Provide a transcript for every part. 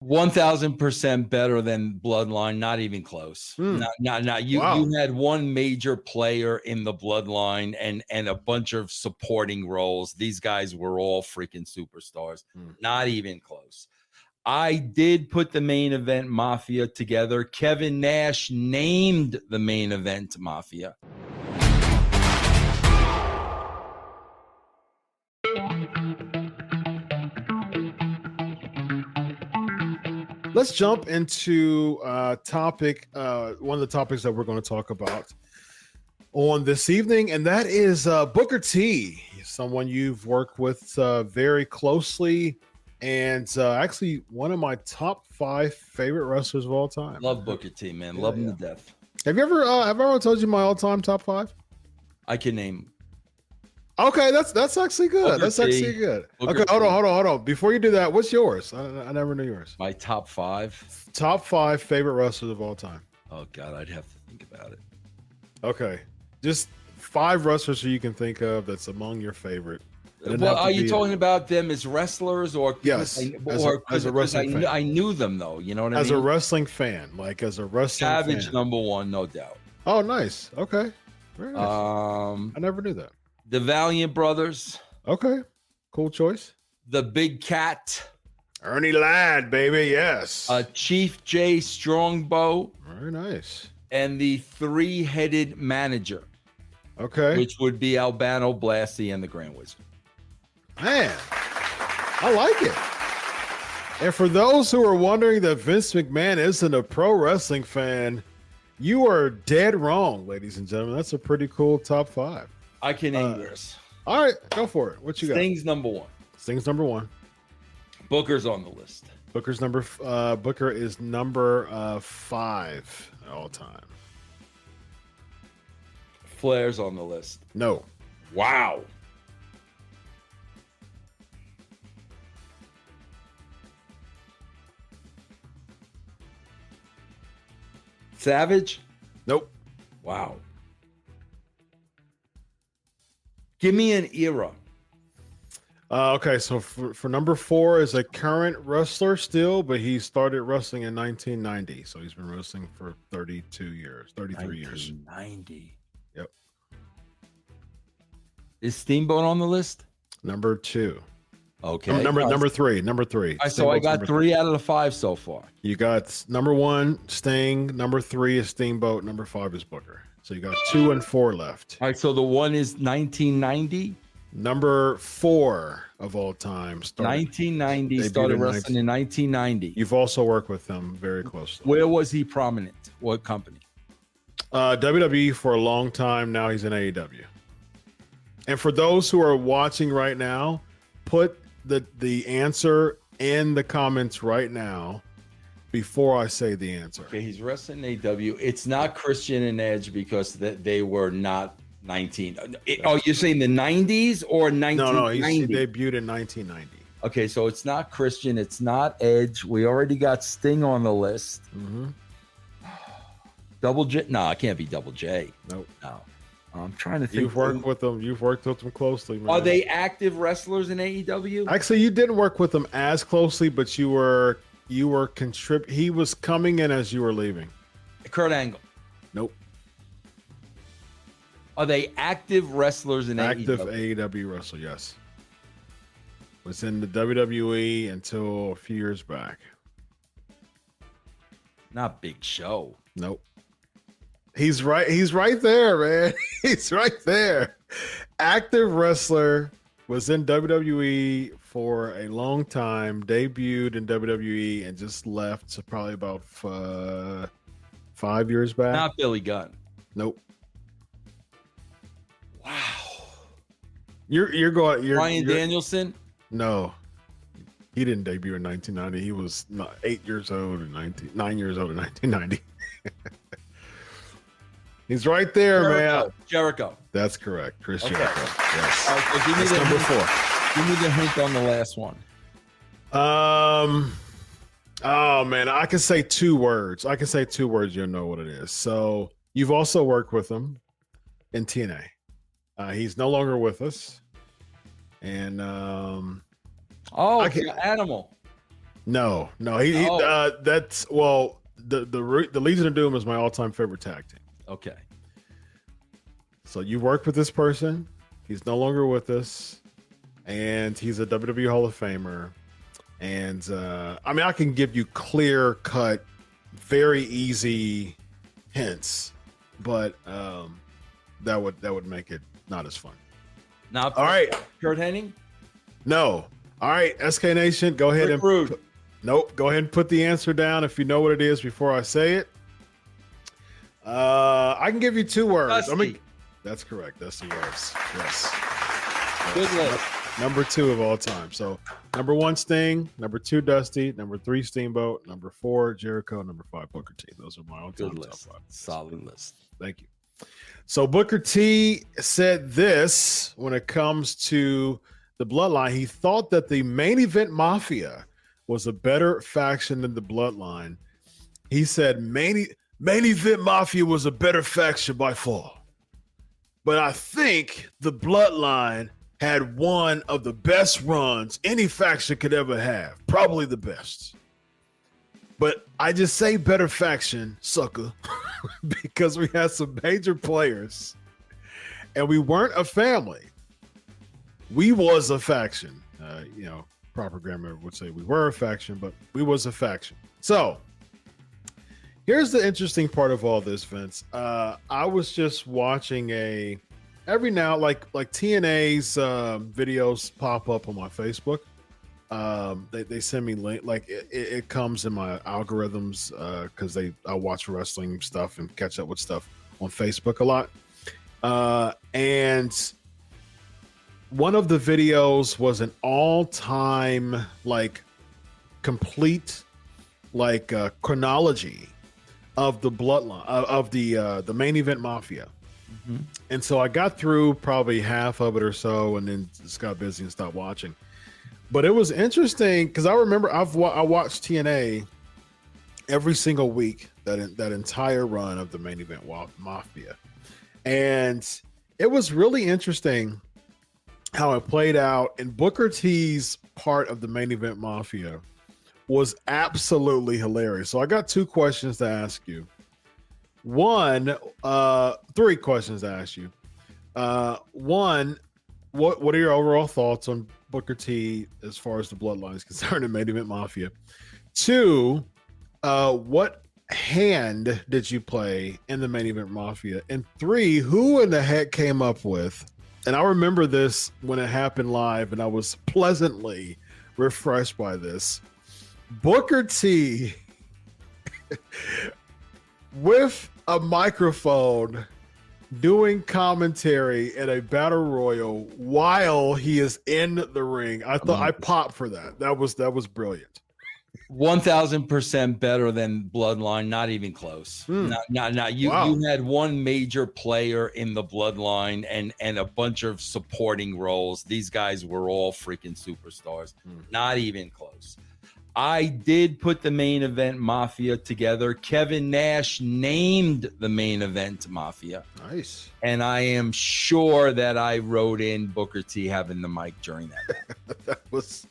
One thousand percent better than Bloodline. Not even close. Hmm. Not, not, not. You, Wow. you had one major player in the Bloodline and and a bunch of supporting roles. These guys were all freaking superstars. Hmm. Not even close. I did put the main event Mafia together. Kevin Nash named the main event Mafia. Let's jump into uh topic uh one of the topics that we're going to talk about on this evening and that is uh Booker T, someone you've worked with uh very closely and uh actually one of my top 5 favorite wrestlers of all time. Love Booker T, man. Yeah, Love him yeah. to death. Have you ever uh, have I ever told you my all-time top 5? I can name Okay, that's that's actually good. Booker that's T. actually good. Booker okay, hold on, hold on, hold on. Before you do that, what's yours? I, I never knew yours. my top five. Top 5 favorite wrestlers of all time. Oh God, I'd have to think about it. Okay. Just five wrestlers who you can think of that's among your favorite. Well, are you talking about them as wrestlers or Yes, I, as a- or as a wrestling I, fan. knew, I knew them though. You know what I as mean? As a wrestling fan, like as a wrestling Savage fan. number one, no doubt. Oh, nice. Okay. Very nice. Um, I never knew that. The Valiant Brothers, Okay. Cool choice. the Big Cat, Ernie Ladd, baby. Yes. uh, Chief Jay Strongbow, Very nice. and the three-headed manager, Okay. which would be Albano Blassie and the Grand Wizard. Man, I like it. And for those who are wondering that Vince McMahon isn't a pro wrestling fan, you are dead wrong, ladies and gentlemen. That's a pretty cool top five. I can name Uh, yours. All right, go for it. What you got? Sting's number one. Sting's number one. Booker's on the list. Booker's number. Uh, Booker is number uh, five all time. Flair's on the list. No, Wow. Savage? nope. Wow. Give me an era. Uh, okay, so for, for number four is a current wrestler still, but he started wrestling in 1990, so he's been wrestling for 32 years, 33 years. 1990. Yep. Is Steamboat on the list? Number two. Okay. No, number number three. Number three. Right, so I got number three out of the five so far. You got number one, Sting. Number three is Steamboat. Number five is Booker. So you got two and four left. All right, so the one is 1990. Number four of all time. Started. 1990 Debuted started in wrestling in 1990. You've also worked with them very closely. Where was he prominent? What company? Uh, WWE for a long time. Now he's in AEW. And for those who are watching right now, put the the answer in the comments right now before I say the answer. Okay, he's wrestling AW. It's not Christian and Edge because th- they were not 19. It- oh, you're saying the 90s or No, 1990? no, he's, he debuted in 1990. okay, so it's not Christian. It's not Edge. We already got Sting on the list. Mm-hmm. Double J. No, it can't be Double J. Nope. No. I'm trying to think. You've worked with them. You've worked with them closely. Man. Are they active wrestlers in AEW? Actually, you didn't work with them as closely, but you were you were contrib. He was coming in as you were leaving. Kurt Angle. Nope. Are they active wrestlers in Active AEW? AEW wrestler, yes. Was in the WWE until a few years back. Not Big Show. Nope. He's right. He's right there, man. He's right there. Active wrestler was in WWE for a long time. Debuted in WWE and just left. So probably about uh, five years back. Not Billy Gunn. nope. Wow. You're you're going. You're, Brian you're- Danielson. No, he didn't debut in 1990. He was not eight years old in 19, nine years old in 1990. He's right there, man. Jericho. Jericho. That's correct, Chris Okay. Jericho. Yes. All right, so give me That's the number hint, four. give me the hint on the last one. Um. Oh man, I can say two words. I can say two words. You'll know what it is. So you've also worked with him in TNA. Uh, he's no longer with us, and um, Oh, can- animal. No, no, he, he Oh. uh, that's well, the the the Legion of Doom is my all time favorite tag team. Okay. So you worked with this person. He's no longer with us, and he's a WWE Hall of Famer. And uh, I mean, I can give you clear cut, very easy hints, but um, that would that would make it not as fun. Now, All right, Curt Hennig. no, all right, SK Nation, go ahead Rick and Rude. Nope. Go ahead and put the answer down if you know what it is before I say it. Uh, I can give you two words. I mean, that's correct. That's the words. Yes. Good list. Number two of all time. So number one, Sting. Number two, Dusty. Number three, Steamboat. Number four, Jericho. Number five, Booker T. Those are my all-time Good top five. Solid list. Thank you. So Booker T said this when it comes to the bloodline. He thought that the main event mafia was a better faction than the bloodline. He said main, e- main event mafia was a better faction by far. But I think the bloodline had one of the best runs any faction could ever have. Probably the best. But I just say better faction, sucker, because we had some major players and we weren't a family. We was a faction. Uh, you know, proper grammar would say we were a faction, but we was a faction. So here's the interesting part of all this, Vince. Uh, I was just watching a every now like like TNA's um, videos pop up on my Facebook. Um, they, they send me link like it, it comes in my algorithms because they I watch wrestling stuff and catch up with stuff on Facebook a lot. Uh, and one of the videos was an all-time like complete like uh, chronology of the bloodline of, of the uh, the main event mafia. Mhm. And so I got through probably half of it or so, and then just got busy and stopped watching. But it was interesting because I remember I've wa- I watched TNA every single week that that entire run of the main event mafia, and it was really interesting how it played out. And Booker T's part of the main event mafia was absolutely hilarious. So I got two questions to ask you. One, uh, three questions to ask you. Uh, one, what what are your overall thoughts on Booker T as far as the bloodline is concerned in main event mafia? Two, uh, what hand did you play in the main event mafia? And three, who in the heck came up with? And I remember this when it happened live, and I was pleasantly refreshed by this. Booker T with a microphone doing commentary at a battle royal while he is in the ring. I thought I popped for that. That was that was brilliant. One thousand percent better than Bloodline. Not even close. Hmm. Not, not, not. You, Wow. you had one major player in the Bloodline and and a bunch of supporting roles. These guys were all freaking superstars. Hmm. Not even close. I did put the main event Mafia together. Kevin Nash named the main event Mafia, Nice. and I am sure that I wrote in Booker T having the mic during that. that was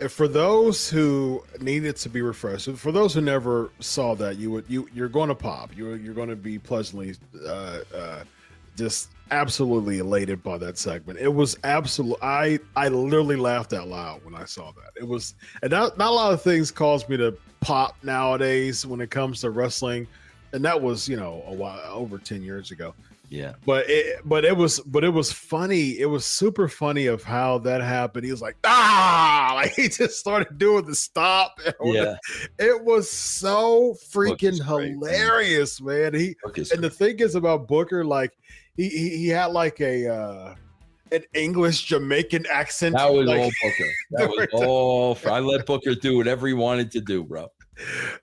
and for those who needed to be refreshed for those who never saw that you would you you're going to pop you're you're going to be pleasantly uh uh just absolutely elated by that segment. It was absolute i i literally laughed out loud when i saw that. It was and not, not a lot of things cause me to pop nowadays when it comes to wrestling. And that was you know a while over 10 years ago. Yeah. but it but it was but it was funny. It was super funny of how that happened. He was like ah! Like he just started doing the stop Yeah. it was so freaking Booker's great, man. hilarious man. He Booker's and the thing is about booker like he he, he had like a uh an english jamaican accent That was like, all Booker. That was all. For, I let Booker do whatever he wanted to do, bro.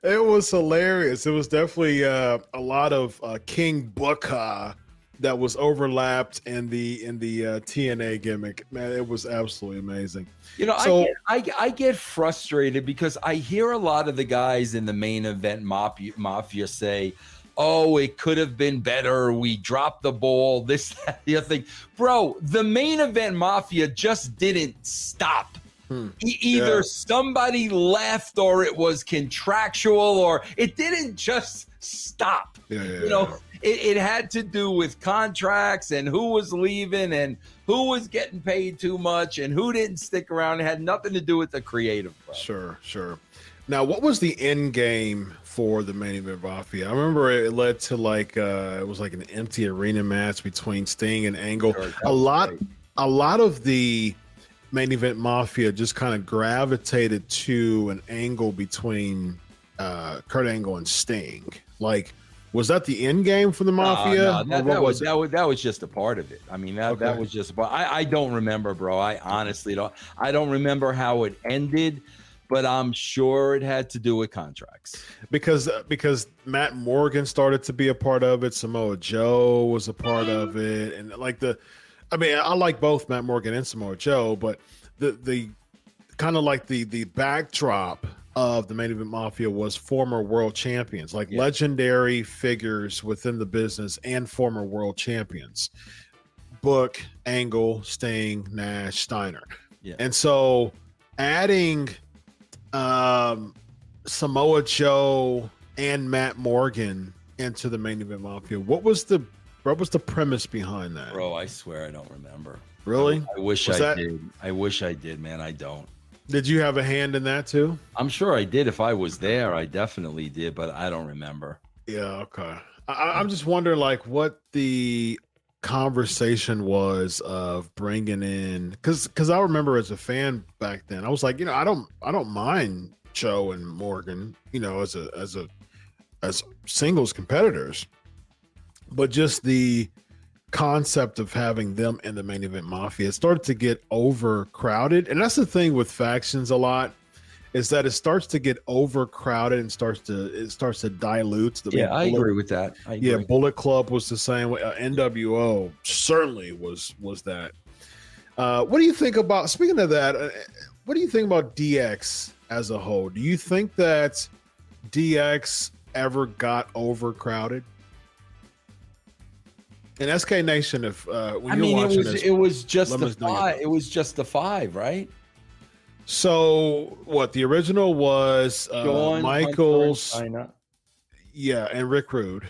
it was hilarious. It was definitely uh, a lot of uh, King Booker that was overlapped in the in the uh, TNA gimmick. Man, it was absolutely amazing. You know, So- I, get, I I get frustrated because I hear a lot of the guys in the main event mafia, mafia say, "Oh, it could have been better. We dropped the ball. This, that, the other thing." Bro, the main event mafia just didn't stop. Hmm. E- either yeah. somebody left or it was contractual or it didn't just stop. Yeah, yeah, you know, it, it, had to do with contracts and who was leaving and who was getting paid too much and who didn't stick around. It had nothing to do with the creative. Sure, sure. Now, what was the end game for the main event Mafia? I remember it led to like uh it was like an empty arena match between Sting and Angle. Sure, a lot, great. a lot of the main event mafia just kind of gravitated to an angle between uh, Kurt Angle and Sting. Like, was that the end game for the mafia? Uh, no, that, that was, was that was that was just a part of it. I mean, that okay. that was just. But I I don't remember, bro. I honestly don't. I don't remember how it ended. But I'm sure it had to do with contracts because uh, because Matt Morgan started to be a part of it. Samoa Joe was a part of it, and like the I mean, I like both Matt Morgan and Samoa Joe, but the the kind of like the the backdrop of the main event mafia was former world champions, like yeah. legendary figures within the business and former world champions. Book, Angle, Sting, Nash, Steiner. Yeah. And so adding um Samoa Joe and Matt Morgan into the main event mafia, what was the what was the premise behind that? Bro, I swear I don't remember. Really? I, I wish was I that... did. I wish I did, man. I don't. Did you have a hand in that too? I'm sure I did. If I was there, I definitely did, but I don't remember. Yeah, okay. I, I'm just wondering, like, what the conversation was of bringing in because because I remember as a fan back then, I was like, you know, I don't I don't mind Joe and Morgan, you know, as a as a as singles competitors. But just the concept of having them in the main event mafia it started to get overcrowded. And that's the thing with factions a lot is that it starts to get overcrowded and starts to it starts to dilute the yeah i agree with that. Yeah bullet club was the same way. Uh, nwo certainly was was that. Uh, what do you think about speaking of that uh, what do you think about dx as a whole? Do you think that dx ever got overcrowded? In SK Nation, if uh, when I mean, it was this, it was just the five. It was just the five, right? So what? The original was uh, Michaels, yeah, and Rick Rude.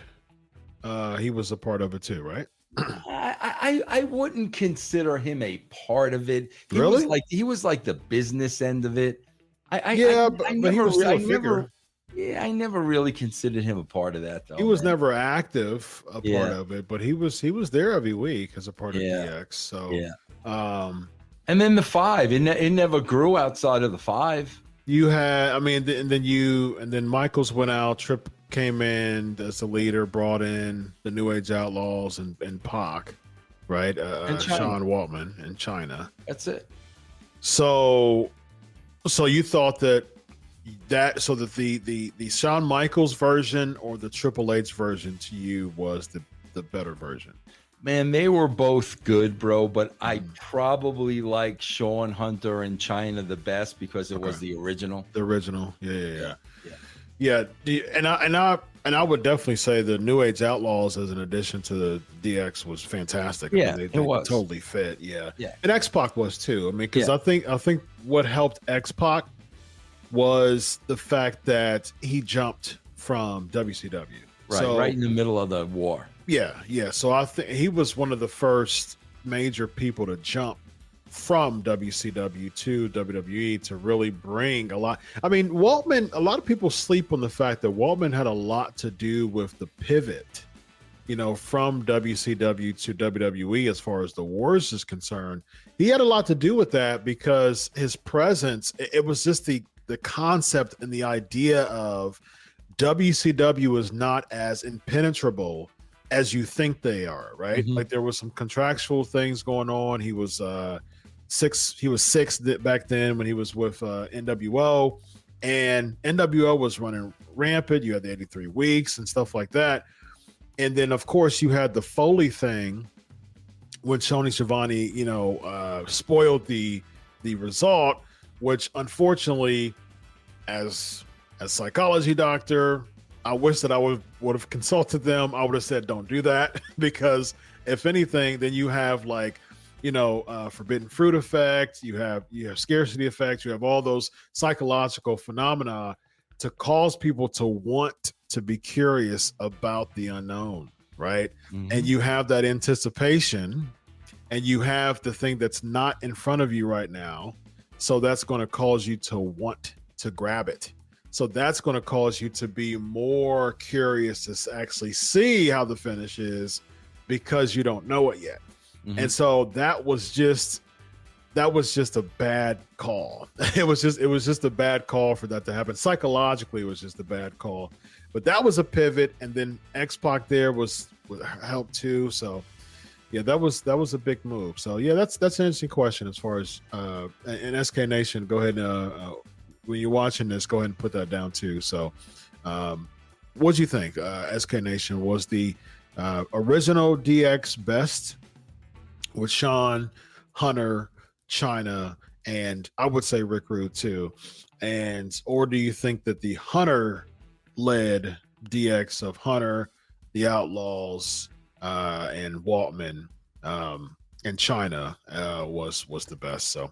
Uh, he was a part of it too, right? I, I I wouldn't consider him a part of it. He really? Was like he was like the business end of it. I, I yeah, I, but, I never, but he was still a figure. Never, yeah, I never really considered him a part of that though. He was man. never active a yeah. part of it, but he was he was there every week as a part yeah. of DX. So yeah. Um and then the five, it, ne- it never grew outside of the five. You had, I mean, and then you, and then Michaels went out. Trip came in as the leader, brought in the New Age Outlaws and and Pac, right? Uh, and Sean Waltman in Chyna. That's it. So, so you thought that that so that the the the Shawn Michaels version or the Triple H version to you was the the better version? Man, they were both good, bro. But I mm. probably like Shawn Hunter and Chyna the best because it okay. was the original. The original, yeah, yeah, yeah. Yeah, yeah. and I and I and I would definitely say the New Age Outlaws as an addition to the DX was fantastic. Yeah, I mean, they, they it was totally fit. Yeah, yeah. And X Pac was too. I mean, because yeah. I think I think what helped X Pac was the fact that he jumped from WCW. Right, so, right in the middle of the war. Yeah, yeah. So I think he was one of the first major people to jump from WCW to WWE to really bring a lot. I mean, Waltman, a lot of people sleep on the fact that Waltman had a lot to do with the pivot, you know, from WCW to WWE as far as the wars is concerned. He had a lot to do with that because his presence, it was just the the concept and the idea of WCW is not as impenetrable as you think they are, right? Mm-hmm. Like there was some contractual things going on. He was uh Syxx he was Syxx back then when he was with uh NWO and NWO was running rampant. You had the 83 weeks and stuff like that. And then of course you had the Foley thing when Tony Schiavone, you know, uh spoiled the the result which unfortunately, as a psychology doctor, I wish that I would would have consulted them. I would have said, "Don't do that," because if anything, then you have like you know uh, forbidden fruit effect you have you have scarcity effects. You have all those psychological phenomena to cause people to want to be curious about the unknown right? Mm-hmm. and you have that anticipation and you have the thing that's not in front of you right now. So that's going to cause you to want to grab it so that's going to cause you to be more curious to actually see how the finish is because you don't know it yet Mm-hmm. And so that was just that was just a bad call. It was just it was just a bad call for that to happen. Psychologically, it was just a bad call. But that was a pivot, and then X Pac there was, was helped too. So yeah, that was that was a big move. So yeah, that's that's an interesting question as far as uh in SK Nation. Go ahead and uh, uh, when you're watching this, go ahead and put that down too. So um what do you think? Uh SK Nation was the uh original DX best with Shawn, Hunter, Chyna, and I would say Rick Rude too. And or do you think that the Hunter led DX of Hunter, the Outlaws, uh, and Waltman um, and Chyna uh, was was the best? So.